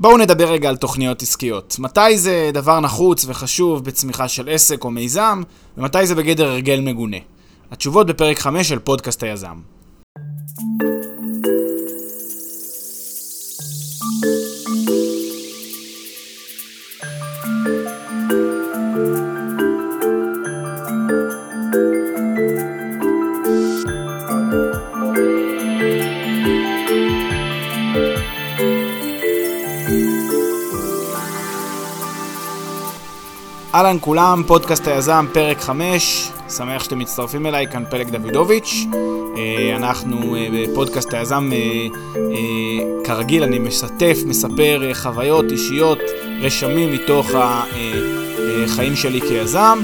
בואו נדבר רגע על תוכניות עסקיות. מתי זה דבר נחוץ וחשוב בצמיחה של עסק או מיזם, ומתי זה בגדר הרגל מגונה. התשובות בפרק 5 של פודקאסט היזם. אהלן כולם, פודקאסט היזם, פרק 5, שמח שאתם מצטרפים אליי, כאן פלג דוידוביץ'. אה, אנחנו אה, בפודקאסט היזם, אה, כרגיל, אני משתף, מספר חוויות אישיות, רשמים מתוך החיים שלי כיזם,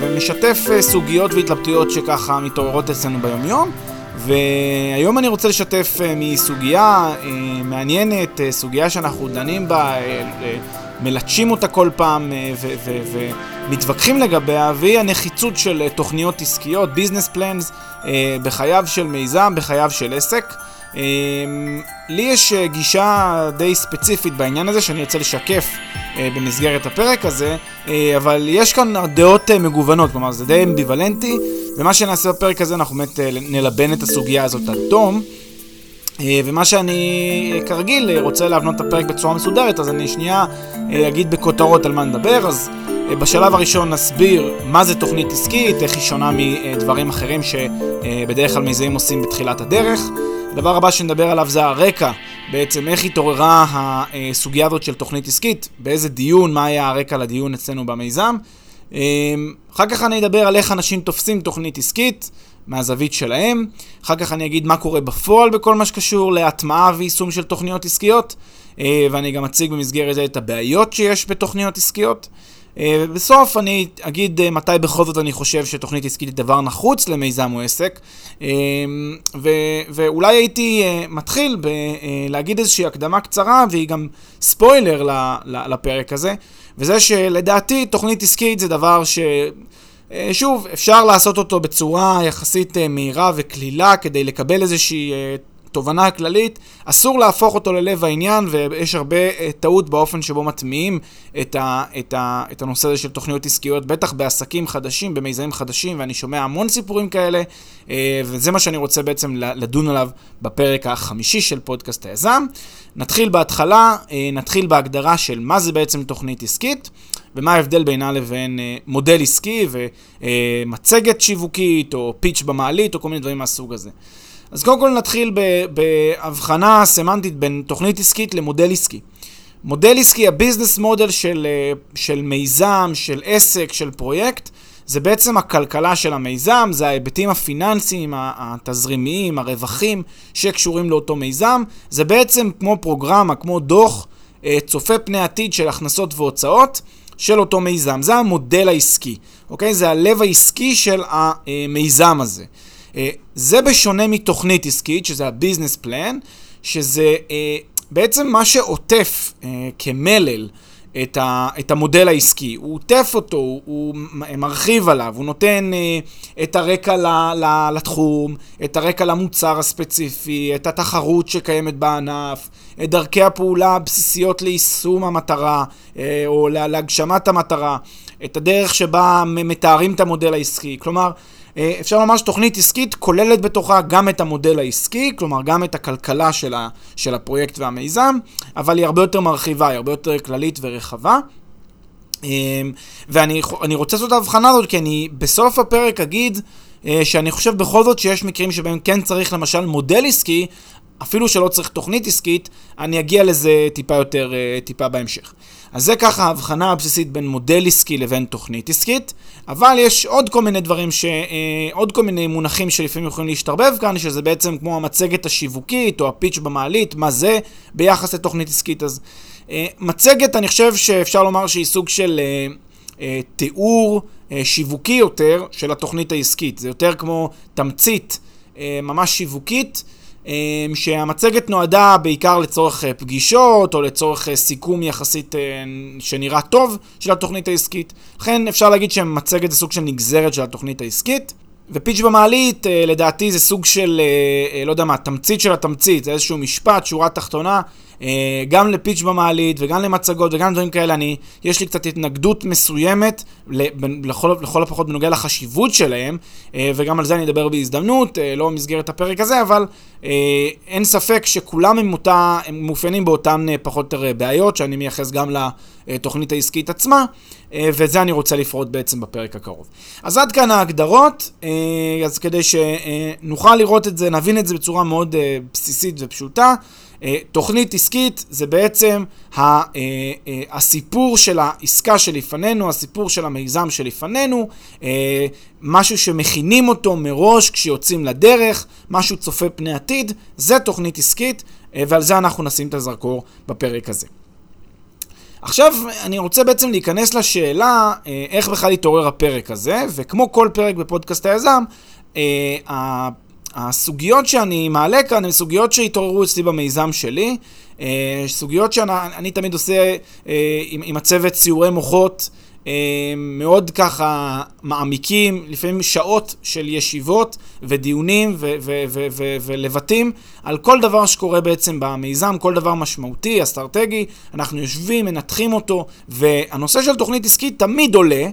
ומשתף סוגיות והתלבטויות שככה מתעוררות אצלנו ביומיום. והיום אני רוצה לשתף מסוגיה מעניינת, סוגיה שאנחנו דנים בה מלטשים אותה כל פעם אה, ומתווכחים לגביה, והיא הנחיצות של אה, תוכניות עסקיות, ביזנס פלנס, אה, בחייו של מיזם, בחייו של עסק. לי יש גישה די ספציפית בעניין הזה שאני רוצה לשקף במסגרת הפרק הזה, אבל יש כאן דעות מגוונות, כלומר זה די אמביוולנטי, ומה שנעשה בפרק הזה אנחנו באמת נלבן את הסוגיה הזאת עד תום. אה, ומה שאני כרגיל רוצה להבנות את הפרק בצורה מסודרת, אז אני שנייה אה, אגיד בכותרות על מה נדבר. אז אה, בשלב הראשון נסביר מה זה תוכנית עסקית, איך היא שונה מדברים אחרים שבדרך כלל מיזמים עושים בתחילת הדרך. הדבר הבא שנדבר עליו זה הרקע, בעצם איך התעוררה הסוגיה הזאת של תוכנית עסקית, באיזה דיון, מה היה הרקע לדיון אצלנו במיזם. אחר כך אני אדבר על איך אנשים תופסים תוכנית עסקית. מהזווית שלהם. אחר כך אני אגיד מה קורה בפועל בכל מה שקשור להטמעה ויישום של תוכניות עסקיות, אה, ואני גם אציג במסגרת זה את הבעיות שיש בתוכניות עסקיות. אה, ובסוף אני אגיד אה, מתי בכל זאת אני חושב שתוכנית עסקית היא דבר נחוץ למיזם או עסק. ו- ואולי הייתי מתחיל בלהגיד איזושהי הקדמה קצרה, והיא גם ספוילר לפרק הזה, וזה שלדעתי תוכנית עסקית זה דבר ש... אה, שוב, אפשר לעשות אותו בצורה יחסית אה, מהירה וקלילה כדי לקבל איזושהי אה, תובנה כללית, אסור להפוך אותו ללב העניין, ויש הרבה טעות באופן שבו מטמיעים את, ה, את, ה, את הנושא הזה של תוכניות עסקיות, בטח בעסקים חדשים, במיזמים חדשים, ואני שומע המון סיפורים כאלה, וזה מה שאני רוצה בעצם לדון עליו בפרק החמישי של פודקאסט היזם. נתחיל בהתחלה, נתחיל בהגדרה של מה זה בעצם תוכנית עסקית. ומה ההבדל בינה לבין אה, מודל עסקי ומצגת שיווקית, או פיץ' במעלית, או כל מיני דברים מהסוג הזה. אז קודם כל נתחיל בהבחנה סמנטית בין תוכנית עסקית למודל עסקי. מודל עסקי, הביזנס מודל של, אה, של מיזם, של עסק, של פרויקט, זה בעצם הכלכלה של המיזם, זה ההיבטים הפיננסיים, התזרימיים, הרווחים שקשורים לאותו מיזם. זה בעצם כמו פרוגרמה, כמו דוח אה, צופה פני עתיד של הכנסות והוצאות. של אותו מיזם. זה המודל העסקי, אוקיי? זה הלב העסקי של המיזם הזה. אה, זה בשונה מתוכנית עסקית, שזה הביזנס פלן, שזה אה, בעצם מה שעוטף אה, כמלל את, ה, את המודל העסקי. הוא עוטף אותו, הוא, הוא מרחיב עליו, הוא נותן uh, את הרקע ל, ל, לתחום, את הרקע למוצר הספציפי, את התחרות שקיימת בענף, את דרכי הפעולה הבסיסיות ליישום המטרה, uh, או להגשמת המטרה, את הדרך שבה מתארים את המודל העסקי. כלומר, אה, אפשר לומר שתוכנית עסקית כוללת בתוכה גם את המודל העסקי, כלומר גם את הכלכלה של, ה, של הפרויקט והמיזם, אבל היא הרבה יותר מרחיבה, היא הרבה יותר כללית ורחבה. אה, ואני רוצה לעשות את ההבחנה הזאת, כי אני בסוף הפרק אגיד אה, שאני חושב בכל זאת שיש מקרים שבהם כן צריך למשל מודל עסקי, אפילו שלא צריך תוכנית עסקית, אני אגיע לזה טיפה יותר, טיפה בהמשך. אז זה ככה ההבחנה הבסיסית בין מודל עסקי לבין תוכנית עסקית, אבל יש עוד כל מיני דברים, ש... אה, עוד כל מיני מונחים שלפעמים יכולים להשתרבב כאן, שזה בעצם כמו המצגת השיווקית או הפיץ' במעלית, מה זה ביחס לתוכנית עסקית. אז אה, מצגת, אני חושב שאפשר לומר שהיא סוג של אה, תיאור שיווקי יותר של התוכנית העסקית. זה יותר כמו תמצית ממש שיווקית. אמ, שהמצגת נועדה בעיקר לצורך אה, פגישות או לצורך אה, סיכום יחסית אה, שנראה טוב של התוכנית העסקית. לכן אפשר להגיד שמצגת זה סוג של נגזרת של התוכנית העסקית. ופיץ' במעלית, לדעתי זה סוג של, לא יודע מה, תמצית של התמצית, זה איזשהו משפט, שורה תחתונה, גם לפיץ' במעלית וגם למצגות וגם דברים כאלה, אני, יש לי קצת התנגדות מסוימת, לכל, לכל הפחות בנוגע לחשיבות שלהם, אה, וגם על זה אני אדבר בהזדמנות, לא במסגרת הפרק הזה, אבל אין ספק שכולם הם, אותה, הם מאופיינים באותן פחות או יותר בעיות, שאני מייחס גם לתוכנית העסקית עצמה. ואת זה אני רוצה לפרוט בעצם בפרק הקרוב. אז עד כאן ההגדרות, אז כדי שנוכל לראות את זה, נבין את זה בצורה מאוד בסיסית ופשוטה. אה, תוכנית עסקית זה בעצם אה, אה, הסיפור של העסקה שלפנינו, הסיפור של המיזם שלפנינו, משהו שמכינים אותו מראש כשיוצאים לדרך, משהו צופה פני עתיד, זה תוכנית עסקית, ועל זה אנחנו נשים את הזרקור בפרק הזה. עכשיו אני רוצה בעצם להיכנס לשאלה איך בכלל התעורר הפרק הזה, וכמו כל פרק בפודקאסט היזם, הסוגיות שאני מעלה כאן הן סוגיות שהתעוררו אצלי במיזם שלי, אה, סוגיות שאני תמיד עושה אה, עם, עם הצוות סיורי מוחות מאוד ככה מעמיקים, לפעמים שעות של ישיבות ודיונים ולבטים על כל דבר שקורה בעצם במיזם, כל דבר משמעותי, אסטרטגי, אנחנו יושבים, מנתחים אותו, והנושא של תוכנית עסקית תמיד עולה.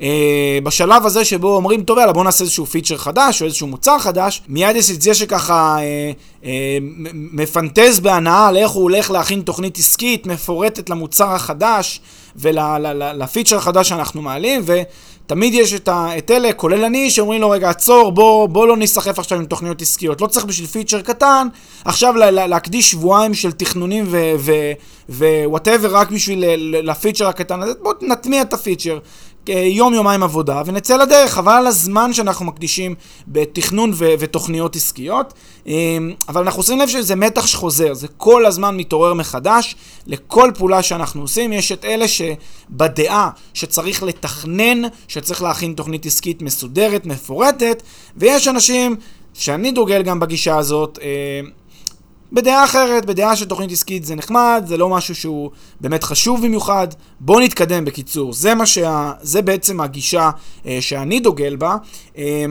אה, בשלב הזה שבו אומרים, טוב יאללה בוא נעשה איזשהו פיצ'ר חדש או איזשהו מוצר חדש, מיד יש את זה שככה אה, אה, מפנטז בהנאה על איך הוא הולך להכין תוכנית עסקית מפורטת למוצר החדש ול feature החדש שאנחנו מעלים, ותמיד יש את, ה, את אלה, כולל אני, שאומרים לו, רגע, עצור, בוא, בוא לא ניסחף עכשיו עם תוכניות עסקיות. לא צריך בשביל feature קטן, עכשיו לה, לה, להקדיש שבועיים של תכנונים ו whatever רק בשביל ל feature הקטן הזה, בוא נטמיע את ה feature. יום-יומיים עבודה, ונצא לדרך, חבל על הזמן שאנחנו מקדישים בתכנון ו- ותוכניות עסקיות. אמ, אבל אנחנו עושים לב שזה מתח שחוזר, זה כל הזמן מתעורר מחדש. לכל פעולה שאנחנו עושים, יש את אלה שבדעה שצריך לתכנן, שצריך להכין תוכנית עסקית מסודרת, מפורטת, ויש אנשים שאני דוגל גם בגישה הזאת, אמ, בדעה אחרת, בדעה של תוכנית עסקית זה נחמד, זה לא משהו שהוא באמת חשוב במיוחד. בואו נתקדם בקיצור, זה, שה, זה בעצם הגישה אה, שאני דוגל בה. אה,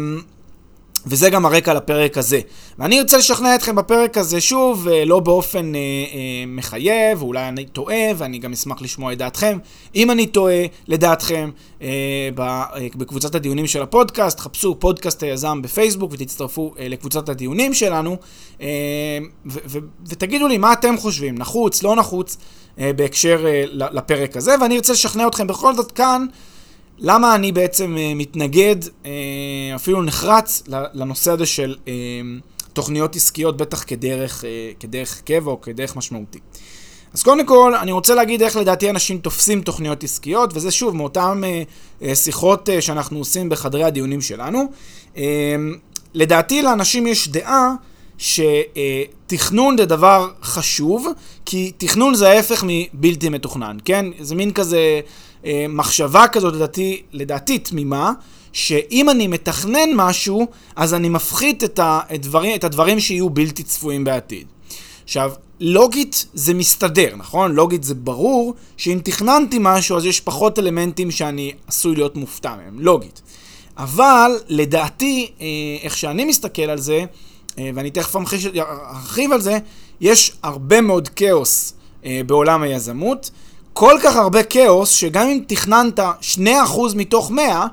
וזה גם הרקע לפרק הזה. ואני רוצה לשכנע אתכם בפרק הזה שוב, אה, לא באופן אה, אה, מחייב, ואולי אני טועה, ואני גם אשמח לשמוע את דעתכם. אם אני טועה, לדעתכם, אה, בקבוצת הדיונים של הפודקאסט, חפשו פודקאסט היזם בפייסבוק ותצטרפו אה, לקבוצת הדיונים שלנו, אה, ו- ו- ותגידו לי מה אתם חושבים, נחוץ, לא נחוץ, אה, בהקשר אה, לפרק הזה, ואני ארצה לשכנע אתכם בכל זאת כאן. למה אני בעצם uh, מתנגד, uh, אפילו נחרץ, לנושא הזה של uh, תוכניות עסקיות, בטח כדרך, כדרך קבע או כדרך משמעותי. אז קודם כל, אני רוצה להגיד איך לדעתי אנשים תופסים תוכניות עסקיות, וזה שוב מאותן שיחות שאנחנו עושים בחדרי הדיונים שלנו. לדעתי לאנשים יש דעה שתכנון זה דבר חשוב, כי תכנון זה ההפך מבלתי מתוכנן, כן? זה מין כזה אה, מחשבה כזאת, לדעתי, לדעתי תמימה, שאם אני מתכנן משהו, אז אני מפחית את הדברים, את הדברים שיהיו בלתי צפויים בעתיד. עכשיו, לוגית זה מסתדר, נכון? לוגית זה ברור שאם תכננתי משהו אז יש פחות אלמנטים שאני עשוי להיות מופתע מהם, לוגית. אבל לדעתי, אה, איך שאני מסתכל על זה, אה, ואני תכף ארחיב על זה, יש הרבה מאוד כאוס בעולם היזמות. כל כך הרבה כאוס, שגם אם תכננת 2% מתוך 100,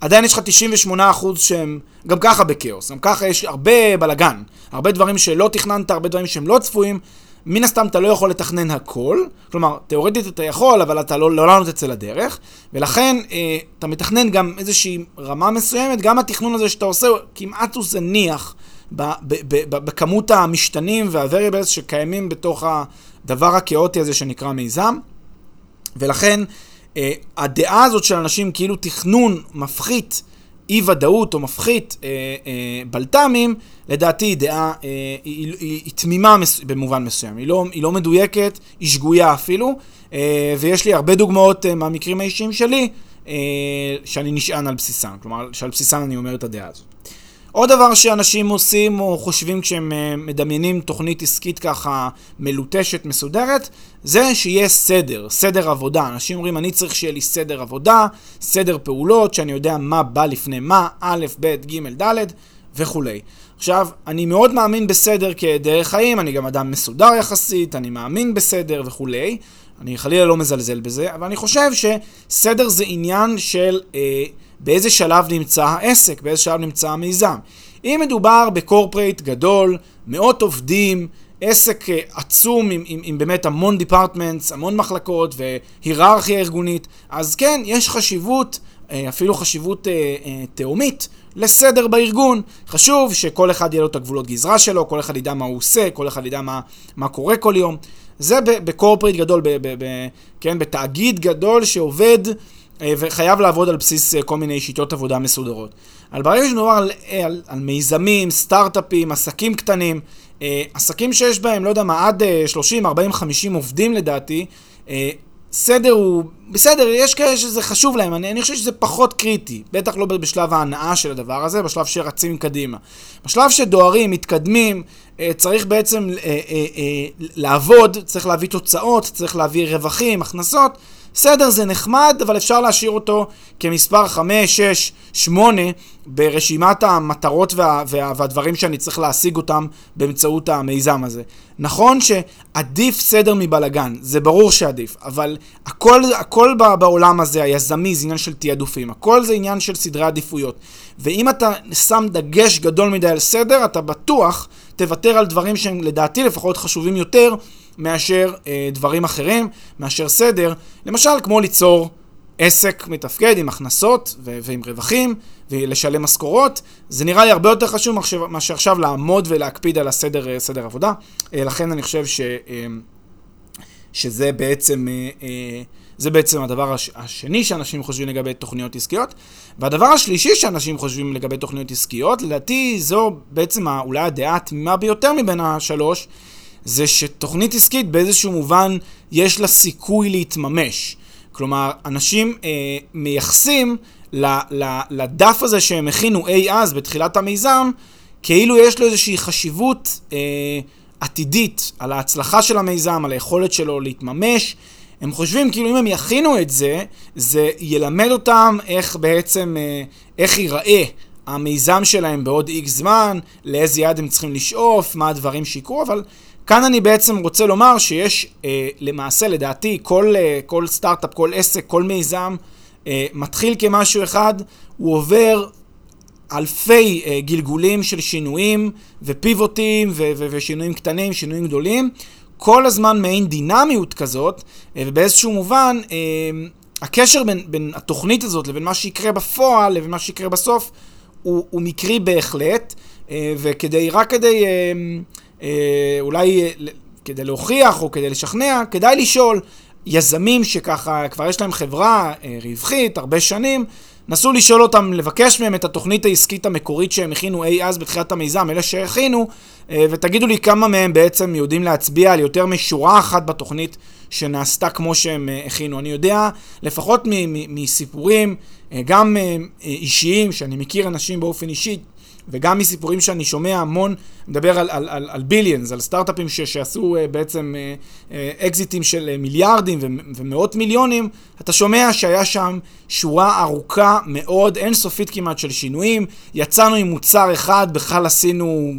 עדיין יש לך 98% שהם גם ככה בכאוס. גם ככה יש הרבה בלאגן. הרבה דברים שלא תכננת, הרבה דברים שהם לא צפויים. מן הסתם אתה לא יכול לתכנן הכל, כלומר, תאורטית אתה יכול, אבל אתה לא לעולם לא תצא לדרך, ולכן אה, אתה מתכנן גם איזושהי רמה מסוימת, גם התכנון הזה שאתה עושה כמעט הוא זניח בכמות המשתנים וה-variables שקיימים בתוך הדבר הכאוטי הזה שנקרא מיזם. ולכן אה, הדעה הזאת של אנשים כאילו תכנון מפחית אי ודאות או מפחית אה, אה, בלת"מים, לדעתי היא דעה, אה, היא, היא, היא תמימה מס, במובן מסוים, היא לא, היא לא מדויקת, היא שגויה אפילו, אה, ויש לי הרבה דוגמאות אה, מהמקרים האישיים שלי אה, שאני נשען על בסיסן, כלומר שעל בסיסן אני אומר את הדעה הזאת. עוד דבר שאנשים עושים או חושבים כשהם אה, מדמיינים תוכנית עסקית ככה מלוטשת, מסודרת, זה שיהיה סדר, סדר עבודה. אנשים אומרים, אני צריך שיהיה לי סדר עבודה, סדר פעולות, שאני יודע מה בא לפני מה, א', ב', ג', ד' וכולי. עכשיו, אני מאוד מאמין בסדר כדרך חיים, אני גם אדם מסודר יחסית, אני מאמין בסדר וכולי. אני חלילה לא מזלזל בזה, אבל אני חושב שסדר זה עניין של אה, באיזה שלב נמצא העסק, באיזה שלב נמצא המיזם. אם מדובר ב corporate גדול, מאות עובדים, עסק אה, עצום עם, עם, עם באמת המון departments, המון מחלקות והיררכיה ארגונית, אז כן, יש חשיבות, אה, אפילו חשיבות אה, תהומית, לסדר בארגון. חשוב שכל אחד יהיה לו את הגבולות גזרה שלו, כל אחד ידע מה הוא עושה, כל אחד ידע מה, מה קורה כל יום. זה ב corporate גדול, ב, ב, ב, כן, בתאגיד גדול שעובד וחייב לעבוד על בסיס כל מיני שיטות עבודה מסודרות. אבל ברגע שמדובר על, על, על מיזמים, סטארט-אפים, עסקים קטנים, אה, עסקים שיש בהם, לא יודע מה, עד 30, 40, 50 עובדים לדעתי, אה, סדר הוא, בסדר, יש כאלה שזה חשוב להם, אני, אני חושב שזה פחות קריטי, בטח לא בשלב ההנאה של הדבר הזה, בשלב שרצים קדימה. בשלב שדוהרים, מתקדמים, אה, צריך בעצם אה, אה, אה, לעבוד, צריך להביא תוצאות, צריך להביא רווחים, הכנסות. בסדר, זה נחמד, אבל אפשר להשאיר אותו כמספר 5, 6, 8 ברשימת המטרות וה, וה, והדברים שאני צריך להשיג אותם באמצעות המיזם הזה. נכון שעדיף סדר מבלגן, זה ברור שעדיף, אבל הכל, הכל בעולם הזה, היזמי, זה עניין של תעדופים, הכל זה עניין של סדרי עדיפויות. ואם אתה שם דגש גדול מדי על סדר, אתה בטוח תוותר על דברים שהם לדעתי לפחות חשובים יותר מאשר אה, דברים אחרים, מאשר סדר. למשל, כמו ליצור עסק מתפקד עם הכנסות ו- ועם רווחים ולשלם משכורות, זה נראה לי הרבה יותר חשוב מאשר עכשיו לעמוד ולהקפיד על הסדר אה, סדר עבודה. אה, לכן אני חושב ש... אה, שזה בעצם, זה בעצם הדבר הש, השני שאנשים חושבים לגבי תוכניות עסקיות. והדבר השלישי שאנשים חושבים לגבי תוכניות עסקיות, לדעתי זו בעצם אולי הדעה התמימה ביותר מבין השלוש, זה שתוכנית עסקית באיזשהו מובן יש לה סיכוי להתממש. כלומר, אנשים אה, מייחסים ל, ל, לדף הזה שהם הכינו אי אז בתחילת המיזם, כאילו יש לו איזושהי חשיבות אה, עתידית על ההצלחה של המיזם, על היכולת שלו להתממש. הם חושבים כאילו אם הם יכינו את זה, זה ילמד אותם איך בעצם, אה, איך ייראה המיזם שלהם בעוד איקס זמן, לאיזה יעד הם צריכים לשאוף, מה הדברים שיקרו, אבל כאן אני בעצם רוצה לומר שיש אה, למעשה, לדעתי, כל, אה, כל סטארט-אפ, כל עסק, כל מיזם, אה, מתחיל כמשהו אחד, הוא עובר אלפי אה, גלגולים של שינויים ופיבוטים ו- ו- ושינויים קטנים, שינויים גדולים, כל הזמן מעין דינמיות כזאת, אה, ובאיזשהו מובן, אה, הקשר בין, בין התוכנית הזאת לבין מה שיקרה בפועל, לבין מה שיקרה בסוף, הוא, הוא מקרי בהחלט, אה, וכדי, רק כדי... אה, אה, אולי אה, כדי להוכיח או כדי לשכנע, כדאי לשאול יזמים שככה כבר יש להם חברה אה, רווחית הרבה שנים, נסו לשאול אותם, לבקש מהם את התוכנית העסקית המקורית שהם הכינו אי אז בתחילת המיזם, אלה שהכינו, ותגידו לי כמה מהם בעצם יודעים להצביע על יותר משורה אחת בתוכנית שנעשתה כמו שהם הכינו. אני יודע, לפחות מסיפורים, גם אישיים, שאני מכיר אנשים באופן אישי, וגם מסיפורים שאני שומע המון, מדבר על, על, על, על ביליאנס, על סטארט-אפים ש, שעשו uh, בעצם uh, uh, של uh, מיליארדים ו, ומאות מיליונים, אתה שומע שהיה שם שורה ארוכה מאוד, אינסופית כמעט של שינויים, יצאנו עם מוצר אחד, בכלל עשינו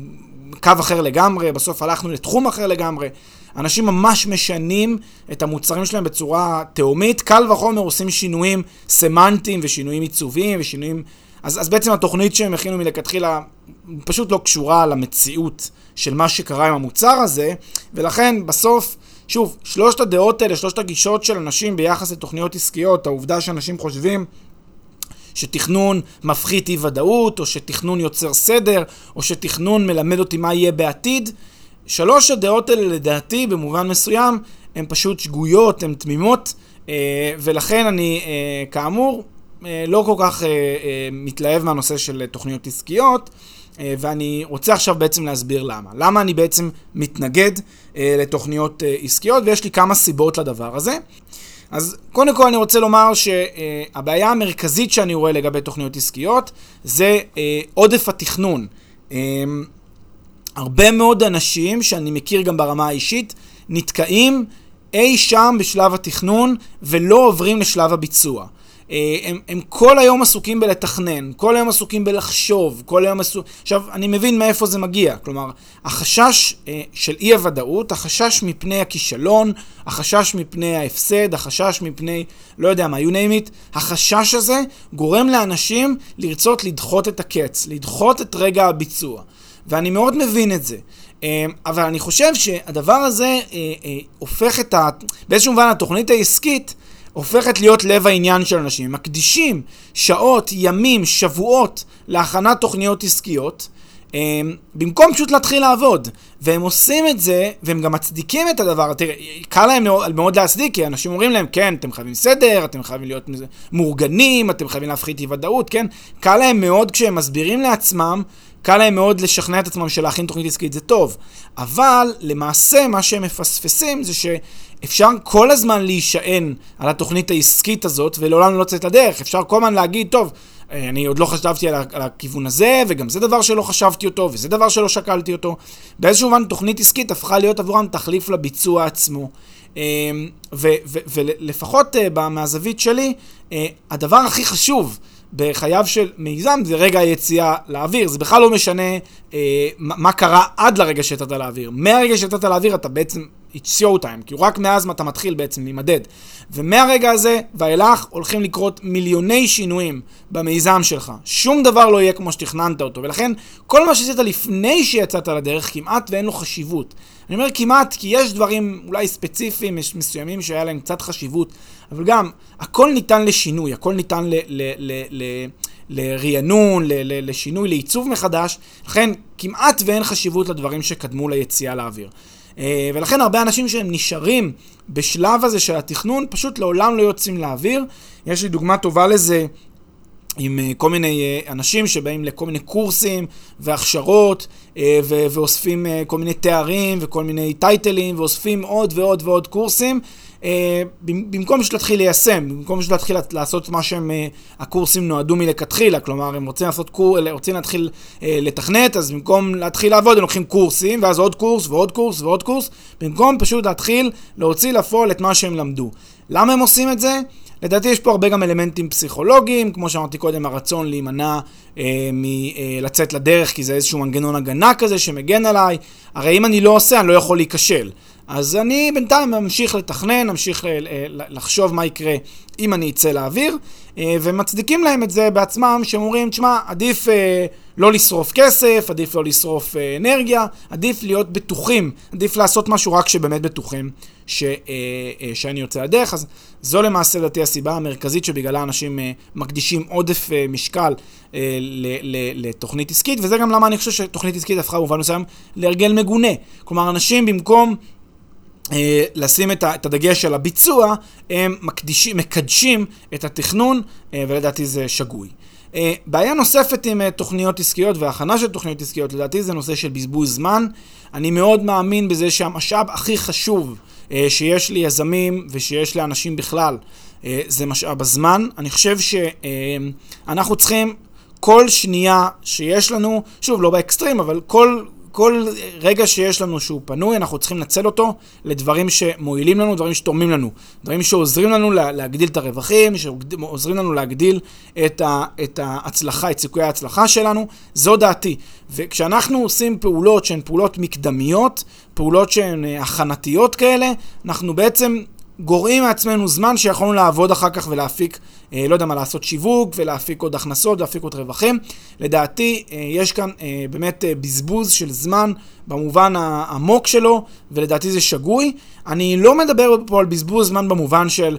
קו אחר לגמרי, בסוף הלכנו לתחום אחר לגמרי. אנשים ממש משנים את המוצרים שלהם בצורה תהומית, קל וחומר עושים שינויים סמנטיים ושינויים עיצוביים ושינויים אז, אז בעצם התוכנית שהם הכינו מלכתחילה פשוט לא קשורה למציאות של מה שקרה עם המוצר הזה, ולכן בסוף, שוב, שלושת הדעות האלה, שלושת הגישות של אנשים ביחס לתוכניות עסקיות, העובדה שאנשים חושבים שתכנון מפחית אי ודאות, או שתכנון יוצר סדר, או שתכנון מלמד אותי מה יהיה בעתיד, שלוש הדעות האלה לדעתי במובן מסוים הן פשוט שגויות, הן תמימות, אה, ולכן אני אה, כאמור לא כל כך אה, אה, מתלהב מהנושא של תוכניות עסקיות, ואני רוצה עכשיו בעצם להסביר למה. למה אני בעצם מתנגד לתוכניות עסקיות, ויש לי כמה סיבות לדבר הזה. אז קודם כל אני רוצה לומר שהבעיה המרכזית שאני רואה לגבי תוכניות עסקיות זה עודף התכנון. הרבה מאוד אנשים שאני מכיר גם ברמה האישית נתקעים אי שם בשלב התכנון ולא עוברים לשלב הביצוע. אה, הם, הם כל היום עסוקים בלתכנן, כל היום עסוקים בלחשוב, כל היום עסוקים... עכשיו, אני מבין מאיפה זה מגיע. כלומר, החשש אה, של אי-הוודאות, החשש מפני הכישלון, החשש מפני ההפסד, החשש מפני, לא יודע מה, you name it, החשש הזה גורם לאנשים לרצות לדחות את הקץ, לדחות את רגע הביצוע. ואני מאוד מבין את זה. אה, אבל אני חושב שהדבר הזה הופך את ה... באיזשהו מובן התוכנית העסקית הופכת להיות לב העניין של אנשים. הם מקדישים שעות, ימים, שבועות להכנת תוכניות עסקיות, במקום פשוט להתחיל לעבוד. והם עושים את זה, והם גם מצדיקים את הדבר. תראה, קל להם מאוד להצדיק, כי אנשים אומרים להם, כן, אתם חייבים סדר, אתם חייבים להיות מאורגנים, אתם חייבים להפחית אי ודאות, כן? קל להם מאוד כשהם מסבירים לעצמם קל להם מאוד לשכנע את עצמם שלהכין תוכנית עסקית זה טוב. אבל למעשה מה שהם מפספסים זה שאפשר כל הזמן להישען על התוכנית העסקית הזאת ולעולם לא לצאת לדרך. אפשר כל הזמן להגיד, טוב, אני עוד לא חשבתי על, על הכיוון הזה, וגם זה דבר שלא חשבתי אותו, וזה דבר שלא שקלתי אותו. באיזשהו מובן תוכנית עסקית הפכה להיות עבורם תחליף לביצוע עצמו. אמ, ולפחות אה, מהזווית שלי, אה, הדבר הכי חשוב בחייו של מיזם זה רגע היציאה לאוויר. זה בכלל לא משנה אה, מה קרה עד לרגע שיצאת לאוויר. מהרגע שיצאת לאוויר אתה בעצם, it's show time, כי רק מאז אתה מתחיל בעצם להימדד. ומהרגע הזה ואילך הולכים לקרות מיליוני שינויים במיזם שלך. שום דבר לא יהיה כמו שתכננת אותו, ולכן כל מה שעשית לפני שיצאת לדרך כמעט ואין לו חשיבות. אני אומר כמעט כי יש דברים אולי ספציפיים, יש מסוימים שהיה להם קצת חשיבות, אבל גם הכל ניתן לשינוי, הכל ניתן לרענון, לשינוי, לעיצוב מחדש, לכן כמעט ואין חשיבות לדברים שקדמו ליציאה לאוויר. אה, ולכן הרבה אנשים שהם נשארים בשלב הזה של התכנון, פשוט לעולם לא יוצאים לאוויר. יש לי דוגמה טובה לזה עם אה, כל מיני אה, אנשים שבאים לכל מיני קורסים והכשרות ואוספים כל מיני תארים וכל מיני טייטלים ואוספים עוד ועוד ועוד קורסים אה, במקום שתתחיל ליישם, במקום שתתחיל לעשות מה שהם, אה, הקורסים נועדו מלכתחילה, כלומר הם רוצים לעשות קור, רוצים להתחיל אה, לתכנת, אז במקום להתחיל לעבוד הם לוקחים קורסים, ואז עוד קורס ועוד קורס ועוד קורס, במקום פשוט להתחיל להוציא לפועל את מה שהם למדו. למה הם עושים את זה? לדעתי יש פה הרבה גם אלמנטים פסיכולוגיים, כמו שאמרתי קודם, הרצון להימנע אה, מלצאת לדרך, כי זה איזשהו מנגנון הגנה כזה שמגן עליי. הרי אם אני לא עושה, אני לא יכול להיכשל. אז אני בינתיים ממשיך לתכנן, ממשיך לחשוב מה יקרה אם אני אצא לאוויר, אה, ומצדיקים להם את זה בעצמם, שהם אומרים, תשמע, עדיף אה, לא לשרוף כסף, עדיף לא לשרוף אה, אנרגיה, עדיף להיות בטוחים, עדיף לעשות משהו רק שבאמת בטוחים ש, שאני יוצא לדרך. אז זו למעשה לדעתי הסיבה המרכזית שבגללה אנשים מקדישים עודף משקל לתוכנית עסקית, וזה גם למה אני חושב שתוכנית עסקית הפכה במובן מסוים להרגל מגונה. כלומר, אנשים במקום... אה, לשים את, הדגש על הביצוע, הם מקדישים, מקדשים את התכנון, אה, ולדעתי זה שגוי. אה, בעיה נוספת עם תוכניות עסקיות והכנה של תוכניות עסקיות, לדעתי זה נושא של בזבוז זמן. אני מאוד מאמין בזה שהמשאב הכי חשוב שיש ליזמים ושיש לאנשים בכלל, זה משאב הזמן. אני חושב שאנחנו צריכים כל שנייה שיש לנו, שוב, לא באקסטרים, אבל כל... כל רגע שיש לנו שהוא פנוי, אנחנו צריכים לנצל אותו לדברים שמועילים לנו, דברים שתורמים לנו. דברים שעוזרים לנו להגדיל את הרווחים, שעוזרים לנו להגדיל את, ה, את ההצלחה, את סיכויי ההצלחה שלנו. זו דעתי. וכשאנחנו עושים פעולות שהן פעולות מקדמיות, פעולות שהן אה, הכנתיות כאלה, אנחנו בעצם גורעים מעצמנו זמן שיכולנו לעבוד אחר כך ולהפיק, אה, לא יודע מה, לעשות שיווק ולהפיק עוד הכנסות, להפיק עוד רווחים. לדעתי, אה, יש כאן אה, באמת בזבוז של זמן במובן העמוק שלו, ולדעתי זה שגוי. אני לא מדבר פה על בזבוז זמן במובן של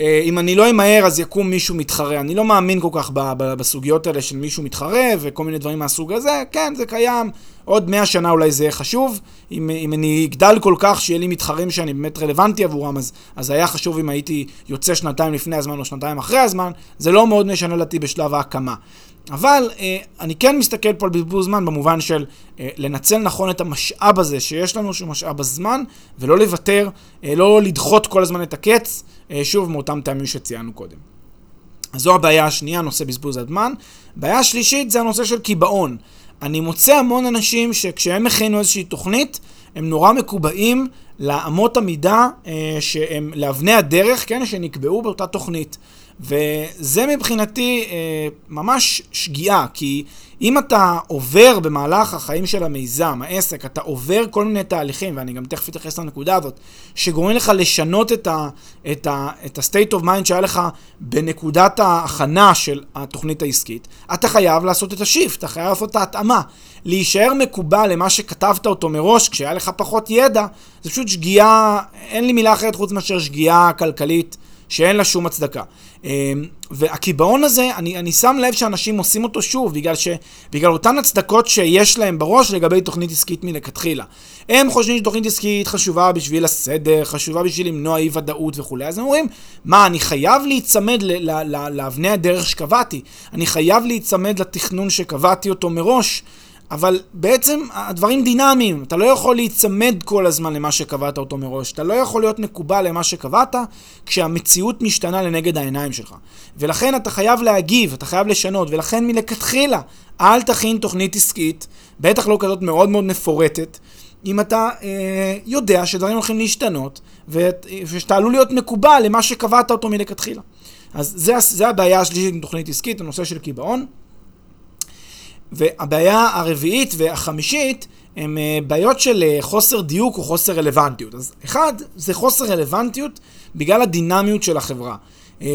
אם אני לא אמהר אז יקום מישהו מתחרה. אני לא מאמין כל כך בסוגיות האלה של מישהו מתחרה וכל מיני דברים מהסוג הזה. כן, זה קיים. עוד מאה שנה אולי זה יהיה חשוב. אם, אם אני אגדל כל כך שיהיה לי מתחרים שאני באמת רלוונטי עבורם, אז, אז היה חשוב אם הייתי יוצא שנתיים לפני הזמן או שנתיים אחרי הזמן. זה לא מאוד משנה לדעתי בשלב ההקמה. אבל אה, אני כן מסתכל פה על בזבוז זמן במובן של אה, לנצל נכון את המשאב הזה שיש לנו, שהוא משאב הזמן, ולא לוותר, אה, לא לדחות כל הזמן את הקץ, אה, שוב מאותם טעמים שציינו קודם. אז זו הבעיה השנייה, נושא בזבוז הזמן. בעיה השלישית זה הנושא של קיבעון. אני מוצא המון אנשים שכשהם הכינו איזושהי תוכנית, הם נורא מקובעים לאמות המידה אה, שהם, לאבני הדרך, כן, שנקבעו באותה תוכנית. וזה מבחינתי אה, ממש שגיאה, כי אם אתה עובר במהלך החיים של המיזם, העסק, אתה עובר כל מיני תהליכים, ואני גם תכף אתייחס לנקודה הזאת, שגורמים לך לשנות את ה-state of mind שהיה לך בנקודת ההכנה של התוכנית העסקית, אתה חייב לעשות את השיפט, אתה חייב לעשות את ההתאמה. להישאר מקובל למה שכתבת אותו מראש, כשהיה לך פחות ידע, זה פשוט שגיאה, אין לי מילה אחרת חוץ מאשר שגיאה כלכלית. שאין לה שום הצדקה. אמ, והקיבעון הזה, אני, אני שם לב שאנשים עושים אותו שוב, בגלל, ש, בגלל אותן הצדקות שיש להם בראש לגבי תוכנית עסקית מלכתחילה. הם חושבים שתוכנית עסקית חשובה בשביל הסדר, חשובה בשביל למנוע אי ודאות וכולי, אז הם אומרים, מה, אני חייב להיצמד לאבני הדרך שקבעתי, אני חייב להיצמד לתכנון שקבעתי אותו מראש. אבל בעצם הדברים דינמיים, אתה לא יכול להיצמד כל הזמן למה שקבעת אותו מראש, אתה לא יכול להיות מקובל למה שקבעת כשהמציאות משתנה לנגד העיניים שלך. ולכן אתה חייב להגיב, אתה חייב לשנות, ולכן מלכתחילה אל תכין תוכנית עסקית, בטח לא כזאת מאוד מאוד מפורטת, אם אתה אה, יודע שדברים הולכים להשתנות, ושאתה עלול להיות מקובל למה שקבעת אותו מלכתחילה. אז זה, זה הבעיה השלישית עם תוכנית עסקית, הנושא של קיבעון. והבעיה הרביעית והחמישית הם אה, בעיות של אה, חוסר דיוק או חוסר רלוונטיות. אז אחד, זה חוסר רלוונטיות בגלל הדינמיות של החברה. אה,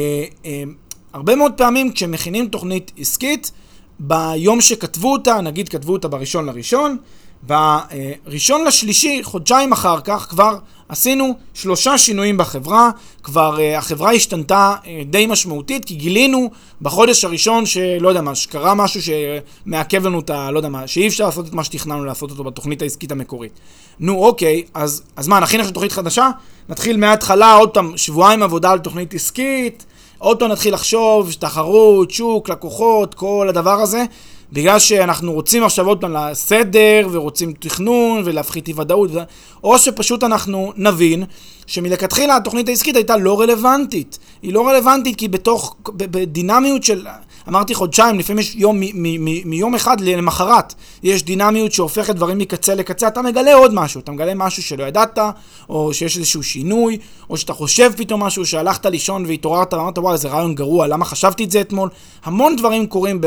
הרבה מאוד פעמים כשמכינים תוכנית עסקית, ביום שכתבו אותה, נגיד כתבו אותה בראשון לראשון, בראשון לשלישי, חודשיים אחר כך, כבר עשינו שלושה שינויים בחברה, כבר uh, החברה השתנתה uh, די משמעותית, כי גילינו בחודש הראשון שלא יודע מה, שקרה משהו שמעכב לנו את ה... לא יודע מה, שאי אפשר לעשות את מה שתכננו לעשות אותו בתוכנית העסקית המקורית. נו אוקיי, אז, אז מה, נכין עכשיו תוכנית חדשה? נתחיל מההתחלה, עוד פעם, שבועיים עבודה על תוכנית עסקית, עוד פעם נתחיל לחשוב, תחרות, שוק, לקוחות, כל הדבר הזה. בגלל שאנחנו רוצים עכשיו עוד פעם לסדר, ורוצים תכנון, ולהפחית אי ודאות, או שפשוט אנחנו נבין שמלכתחילה התוכנית העסקית הייתה לא רלוונטית. היא לא רלוונטית כי בתוך, בדינמיות של, אמרתי חודשיים, לפעמים יש יום, מיום אחד למחרת, יש דינמיות שהופכת דברים מקצה לקצה, אתה מגלה עוד משהו, אתה מגלה משהו שלא ידעת, או שיש איזשהו שינוי, או שאתה חושב פתאום משהו, שהלכת לישון והתעוררת ואמרת, וואי, איזה רעיון גרוע, למה חשבתי את זה אתמול? המון דברים קורים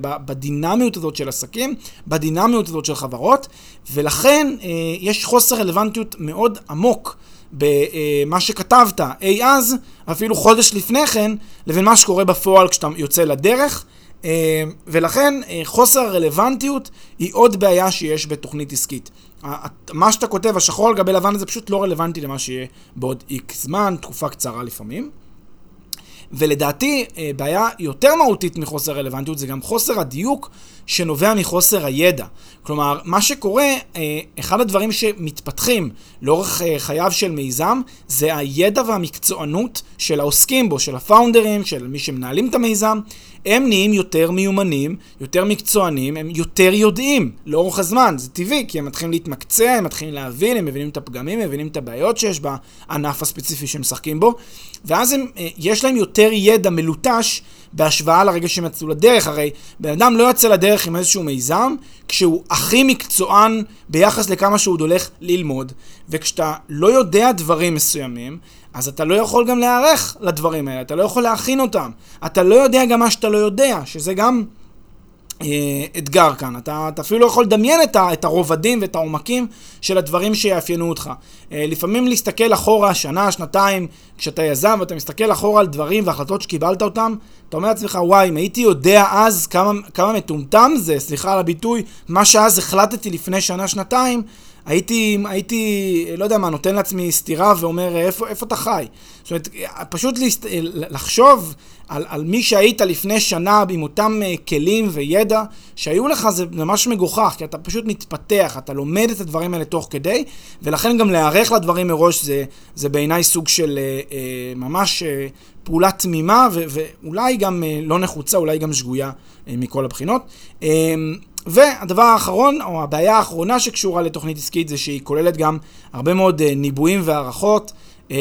בדינמיות הזאת של עסקים, בדינמיות הזאת של חברות, ולכן אה, יש חוסר רלוונטיות מאוד עמוק. במה שכתבת אי אז, אפילו חודש לפני כן, לבין מה שקורה בפועל כשאתה יוצא לדרך. אה, ולכן אה, חוסר הרלוונטיות היא עוד בעיה שיש בתוכנית עסקית. מה שאתה כותב, השחור על גבי לבן, זה פשוט לא רלוונטי למה שיהיה בעוד איקס זמן, תקופה קצרה לפעמים. ולדעתי, אה, בעיה יותר מהותית מחוסר רלוונטיות זה גם חוסר הדיוק שנובע מחוסר הידע. כלומר, מה שקורה, אה, אחד הדברים שמתפתחים לאורך אה, חייו של מיזם, זה הידע והמקצוענות של העוסקים בו, של הפאונדרים, של מי שמנהלים את המיזם. הם נהיים יותר מיומנים, יותר מקצוענים, הם יותר יודעים לאורך הזמן, זה טבעי, כי הם מתחילים להתמקצע, הם מתחילים להבין, הם מבינים את הפגמים, הם מבינים את הבעיות שיש בענף הספציפי שהם משחקים בו, ואז הם, יש להם יותר ידע מלוטש בהשוואה לרגע שהם יצאו לדרך. הרי בן אדם לא יוצא לדרך עם איזשהו מיזם כשהוא הכי מקצוען ביחס לכמה שהוא עוד הולך ללמוד, וכשאתה לא יודע דברים מסוימים, אז אתה לא יכול גם להיערך לדברים האלה, אתה לא יכול להכין אותם. אתה לא יודע גם מה שאתה לא יודע, שזה גם אתגר כאן. אתה, אתה אפילו לא יכול לדמיין את, ה, את הרובדים ואת העומקים של הדברים שיאפיינו אותך. אה, לפעמים להסתכל אחורה, שנה, שנתיים, כשאתה יזם ואתה מסתכל אחורה על דברים והחלטות שקיבלת אותם, אתה אומר לעצמך, וואי, אם הייתי יודע אז כמה, כמה מטומטם זה, סליחה על הביטוי, מה שאז החלטתי לפני שנה, שנתיים, הייתי, הייתי, לא יודע מה, נותן לעצמי סטירה ואומר, איפה, איפה אתה חי? זאת אומרת, פשוט להסת... לחשוב על, על מי שהיית לפני שנה עם אותם uh, כלים וידע שהיו לך, זה ממש מגוחך, כי אתה פשוט מתפתח, אתה לומד את הדברים האלה תוך כדי, ולכן גם להיערך לדברים מראש זה, זה בעיניי סוג של uh, uh, ממש פעולה תמימה, ו, ואולי גם לא נחוצה, אולי גם שגויה מכל הבחינות. Uh, והדבר האחרון, או הבעיה האחרונה שקשורה לתוכנית עסקית, זה שהיא כוללת גם הרבה מאוד uh, ניבויים והערכות uh,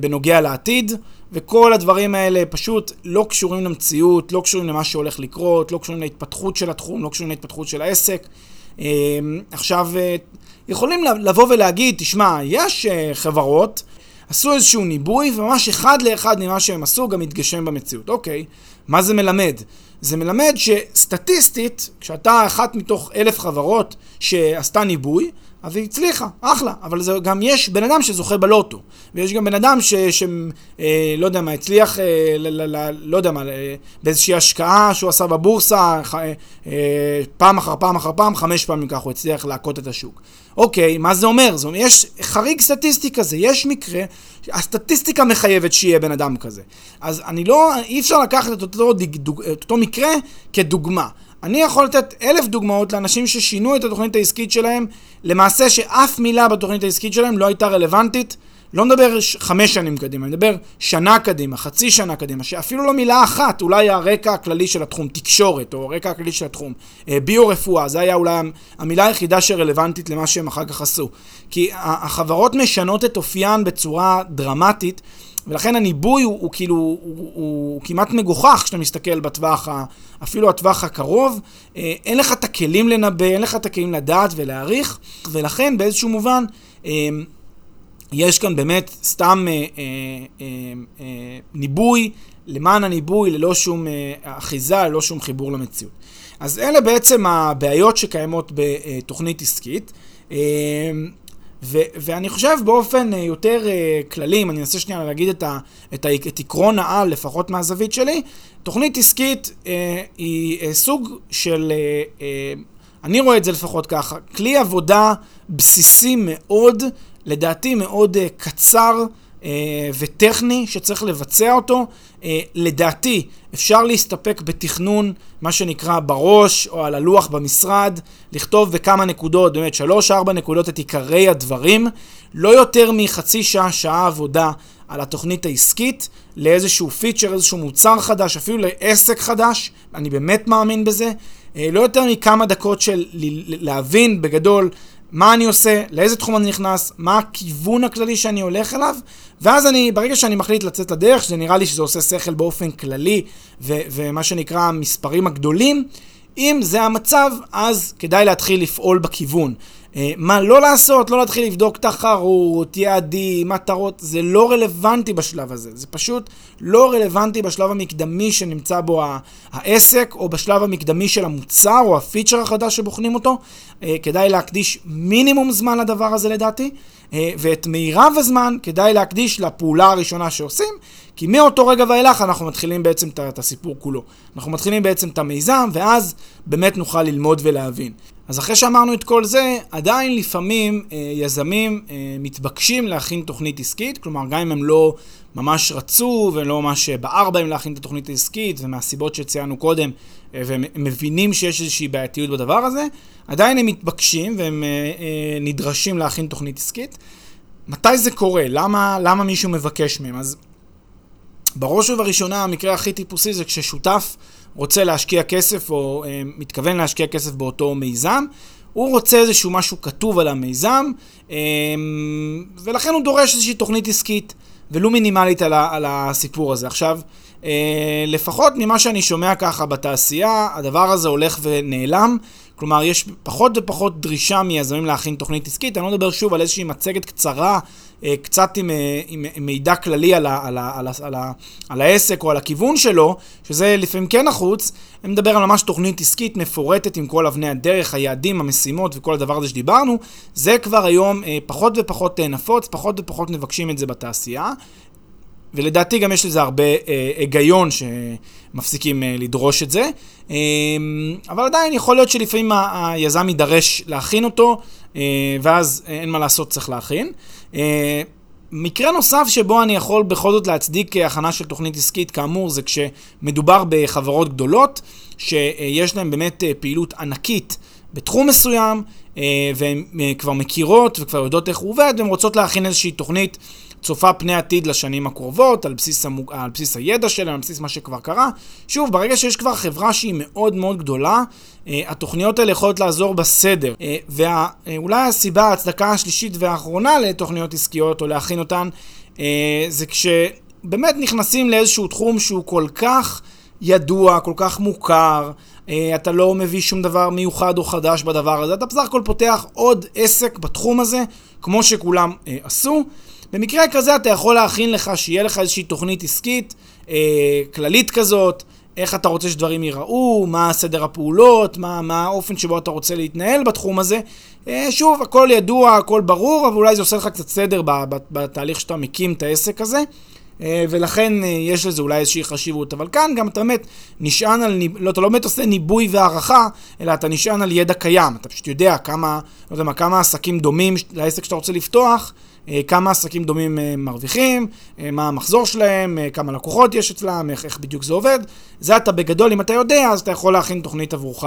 בנוגע לעתיד. וכל הדברים האלה פשוט לא קשורים למציאות, לא קשורים למה שהולך לקרות, לא קשורים להתפתחות של התחום, לא קשורים להתפתחות של העסק. אמ, עכשיו, אה, יכולים לבוא ולהגיד, תשמע, יש אה, חברות, עשו איזשהו ניבוי, וממש אחד לאחד ממה שהם עשו גם התגשם במציאות. אוקיי, מה זה מלמד? זה מלמד שסטטיסטית, כשאתה אחת מתוך אלף חברות שעשתה ניבוי, אז היא הצליחה, אחלה, אבל זה גם יש בן אדם שזוכה בלוטו, ויש גם בן אדם ש... ש אה, לא יודע מה, הצליח, אה, ל, ל, ל, לא יודע מה, אה, באיזושהי השקעה שהוא עשה בבורסה, אה, אה, פעם אחר פעם אחר פעם, חמש פעמים ככה הוא הצליח להכות את השוק. אוקיי, מה זה אומר? זה אומר, יש חריג סטטיסטי כזה, יש מקרה, הסטטיסטיקה מחייבת שיהיה בן אדם כזה. אז אני לא, אי אפשר לקחת את אותו, דוג, דוג, את אותו מקרה כדוגמה. אני יכול לתת אלף דוגמאות לאנשים ששינו את התוכנית העסקית שלהם, למעשה שאף מילה בתוכנית העסקית שלהם לא הייתה רלוונטית. לא מדבר חמש שנים קדימה, אני מדבר שנה קדימה, חצי שנה קדימה, שאפילו לא מילה אחת, אולי הרקע הכללי של התחום, תקשורת, או הרקע הכללי של התחום, אה, ביו-רפואה, זה היה אולי המילה היחידה שרלוונטית למה שהם אחר כך עשו. כי החברות משנות את אופיין בצורה דרמטית, ולכן הניבוי הוא, הוא כאילו, הוא, הוא, הוא כמעט מגוחך כשאתה מסתכל בטווח, ה, אפילו הטווח הקרוב. אה, אין לך את הכלים לנבא, אין לך את הכלים לדעת ולהעריך, ולכן באיזשהו מובן, אה, יש כאן באמת סתם אה, אה, אה, אה, ניבוי, למען הניבוי, ללא שום אה, אחיזה, ללא שום חיבור למציאות. אז אלה בעצם הבעיות שקיימות בתוכנית עסקית. אה, ו- ואני חושב באופן uh, יותר uh, כללי, אם אני אנסה שנייה להגיד את, ה- את, ה- את עקרון העל, לפחות מהזווית שלי, תוכנית עסקית uh, היא uh, סוג של, uh, uh, אני רואה את זה לפחות ככה, כלי עבודה בסיסי מאוד, לדעתי מאוד uh, קצר, אה, וטכני שצריך לבצע אותו. אה, לדעתי, אפשר להסתפק בתכנון, מה שנקרא בראש או על הלוח במשרד, לכתוב בכמה נקודות, באמת שלוש-ארבע נקודות את עיקרי הדברים, לא יותר מחצי שעה, שעה עבודה על התוכנית העסקית, לאיזשהו פיצ'ר, איזשהו מוצר חדש, אפילו לעסק חדש, אני באמת מאמין בזה. אה, לא יותר מכמה דקות של להבין בגדול מה אני עושה, לאיזה תחום אני נכנס, מה הכיוון הכללי שאני הולך אליו, ואז אני, ברגע שאני מחליט לצאת לדרך, שזה נראה לי שזה עושה שכל באופן כללי, ו- ומה שנקרא המספרים הגדולים, אם זה המצב, אז כדאי להתחיל לפעול בכיוון. אה, מה לא לעשות, לא להתחיל לבדוק תחרות, יעדים, מטרות, זה לא רלוונטי בשלב הזה. זה פשוט לא רלוונטי בשלב המקדמי שנמצא בו העסק, או בשלב המקדמי של המוצר, או הפיצ'ר החדש שבוחנים אותו. אה, כדאי להקדיש מינימום זמן לדבר הזה לדעתי, אה, ואת מירב הזמן כדאי להקדיש לפעולה הראשונה שעושים, כי מאותו רגע ואילך אנחנו מתחילים בעצם את הסיפור כולו. אנחנו מתחילים בעצם את המיזם, ואז באמת נוכל ללמוד ולהבין. אז אחרי שאמרנו את כל זה, עדיין לפעמים אה, יזמים אה, מתבקשים להכין תוכנית עסקית, כלומר גם אם הם לא ממש רצו ולא ממש בער בהם להכין את התוכנית העסקית, ומהסיבות שציינו קודם, אה, והם מבינים שיש איזושהי בעייתיות בדבר הזה, עדיין הם מתבקשים והם אה, אה, נדרשים להכין תוכנית עסקית. מתי זה קורה? למה, למה מישהו מבקש מהם? אז בראש ובראשונה המקרה הכי טיפוסי זה כששותף רוצה להשקיע כסף או אה, מתכוון להשקיע כסף באותו מיזם, הוא רוצה איזשהו משהו כתוב על המיזם, אה, ולכן הוא דורש איזושהי תוכנית עסקית, ולו מינימלית על, ה, על הסיפור הזה. עכשיו, אה, לפחות ממה שאני שומע ככה בתעשייה, הדבר הזה הולך ונעלם. כלומר, יש פחות ופחות דרישה מיזמים להכין תוכנית עסקית. אני לא מדבר שוב על איזושהי מצגת קצרה, קצת עם, אה, עם מידע כללי על, ה, על, ה, על, ה, על, ה, על העסק או על הכיוון שלו, שזה לפעמים כן נחוץ. אני מדבר על ממש תוכנית עסקית מפורטת עם כל אבני הדרך, היעדים, המשימות וכל הדבר הזה שדיברנו. זה כבר היום פחות ופחות נפוץ, פחות ופחות מבקשים את זה בתעשייה. ולדעתי גם יש לזה הרבה אה, היגיון שמפסיקים אה, לדרוש את זה. אה, אבל עדיין יכול להיות שלפעמים ה- היזם יידרש להכין אותו, אה, ואז אין מה לעשות, צריך להכין. אה, מקרה נוסף שבו אני יכול בכל זאת להצדיק הכנה של תוכנית עסקית, כאמור, זה כשמדובר בחברות גדולות, שיש להן באמת אה, פעילות ענקית בתחום מסוים, אה, והן אה, כבר מכירות וכבר יודעות איך הוא עובד, והן רוצות להכין איזושהי תוכנית. צופה פני עתיד לשנים הקרובות, על בסיס, המוג... על בסיס הידע שלהם, על בסיס מה שכבר קרה. שוב, ברגע שיש כבר חברה שהיא מאוד מאוד גדולה, אה, התוכניות האלה יכולות לעזור בסדר. ואולי הסיבה, ההצדקה השלישית והאחרונה לתוכניות עסקיות, או להכין אותן, זה כשבאמת נכנסים לאיזשהו תחום שהוא כל כך ידוע, כל כך מוכר, אתה לא מביא שום דבר מיוחד או חדש בדבר הזה, אתה בסך הכל פותח עוד עסק בתחום הזה, כמו שכולם אה, עשו. במקרה כזה אתה יכול להכין לך, שיהיה לך איזושהי תוכנית עסקית אה, כללית כזאת, איך אתה רוצה שדברים ייראו, מה סדר הפעולות, מה, מה האופן שבו אתה רוצה להתנהל בתחום הזה. אה, שוב, הכל ידוע, הכל ברור, אבל אולי זה עושה לך קצת סדר בתהליך שאתה מקים את העסק הזה. אה, ולכן אה, יש לזה אולי איזושהי חשיבות. אבל כאן גם אתה באמת נשען על, לא, אתה לא באמת עושה ניבוי והערכה, אלא אתה נשען על ידע קיים. אתה פשוט יודע כמה, לא יודע מה, כמה עסקים דומים לעסק שאתה רוצה לפתוח, אה, כמה עסקים דומים מרוויחים, מה המחזור שלהם, כמה לקוחות יש אצלם, איך, איך בדיוק זה עובד. זה אתה בגדול, אם אתה יודע, אז אתה יכול להכין תוכנית עבורך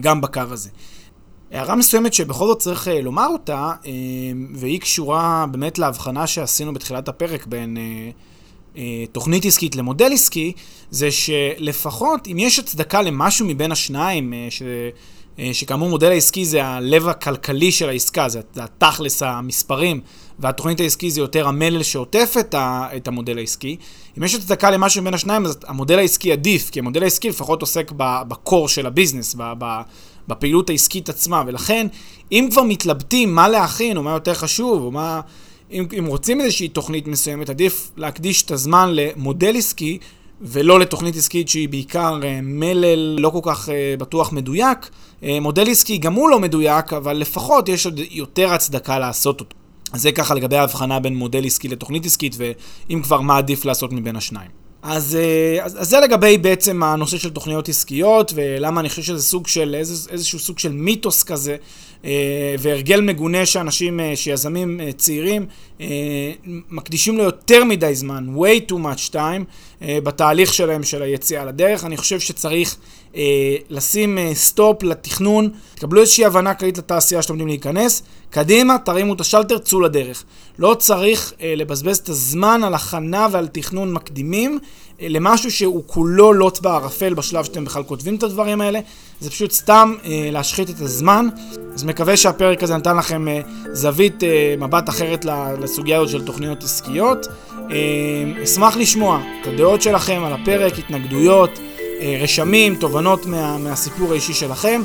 גם בקו הזה. הערה מסוימת שבכל זאת צריך אה, לומר אותה, אה, והיא קשורה באמת להבחנה שעשינו בתחילת הפרק בין אה, תוכנית עסקית למודל עסקי, זה שלפחות אם יש הצדקה למשהו מבין השניים, ש... שכאמור מודל העסקי זה הלב הכלכלי של העסקה, זה התכלס המספרים, והתוכנית העסקי זה יותר המלל שעוטף את, המודל העסקי. אם יש הצדקה למשהו בין השניים, אז המודל העסקי עדיף, כי המודל העסקי לפחות עוסק בקור של הביזנס, בפעילות העסקית עצמה, ולכן, אם כבר מתלבטים מה להכין, או מה יותר חשוב, או מה... אם, אם רוצים איזושהי תוכנית מסוימת, עדיף להקדיש את הזמן למודל עסקי, ולא לתוכנית עסקית שהיא בעיקר אה, מלל לא כל כך אה, בטוח מדויק. אה, מודל עסקי גם הוא לא מדויק, אבל לפחות יש עוד יותר הצדקה לעשות אותו. אז זה ככה לגבי ההבחנה בין מודל עסקי לתוכנית עסקית, ואם כבר, מה עדיף לעשות מבין השניים. אז, אה, אז, אז זה לגבי בעצם הנושא של תוכניות עסקיות, ולמה אני חושב שזה סוג של, איז, איזשהו סוג של מיתוס כזה, אה, והרגל מגונה שאנשים, אה, שיזמים צעירים, מקדישים לו יותר מדי זמן, way too much time, בתהליך שלהם של היציאה לדרך. אני חושב שצריך לשים stop לתכנון, תקבלו איזושהי הבנה כללית לתעשייה שאתם עומדים להיכנס, קדימה, תרימו את השלטר, צאו לדרך. לא צריך לבזבז את הזמן על הכנה ועל תכנון מקדימים. למשהו שהוא כולו לוט בערפל בשלב שאתם בכלל כותבים את הדברים האלה. זה פשוט סתם אה, להשחית את הזמן. אז מקווה שהפרק הזה נתן לכם אה, זווית אה, מבט אחרת לסוגיה הזאת של תוכניות עסקיות. אה, אשמח לשמוע את הדעות שלכם על הפרק, התנגדויות, אה, רשמים, תובנות מה, מהסיפור האישי שלכם.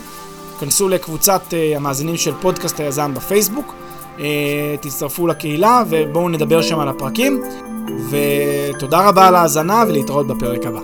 כנסו לקבוצת אה, המאזינים של פודקאסט היזם בפייסבוק. אה, תצטרפו לקהילה ובואו נדבר שם על הפרקים. ותודה רבה על ההאזנה ולהתראות בפרק הבא.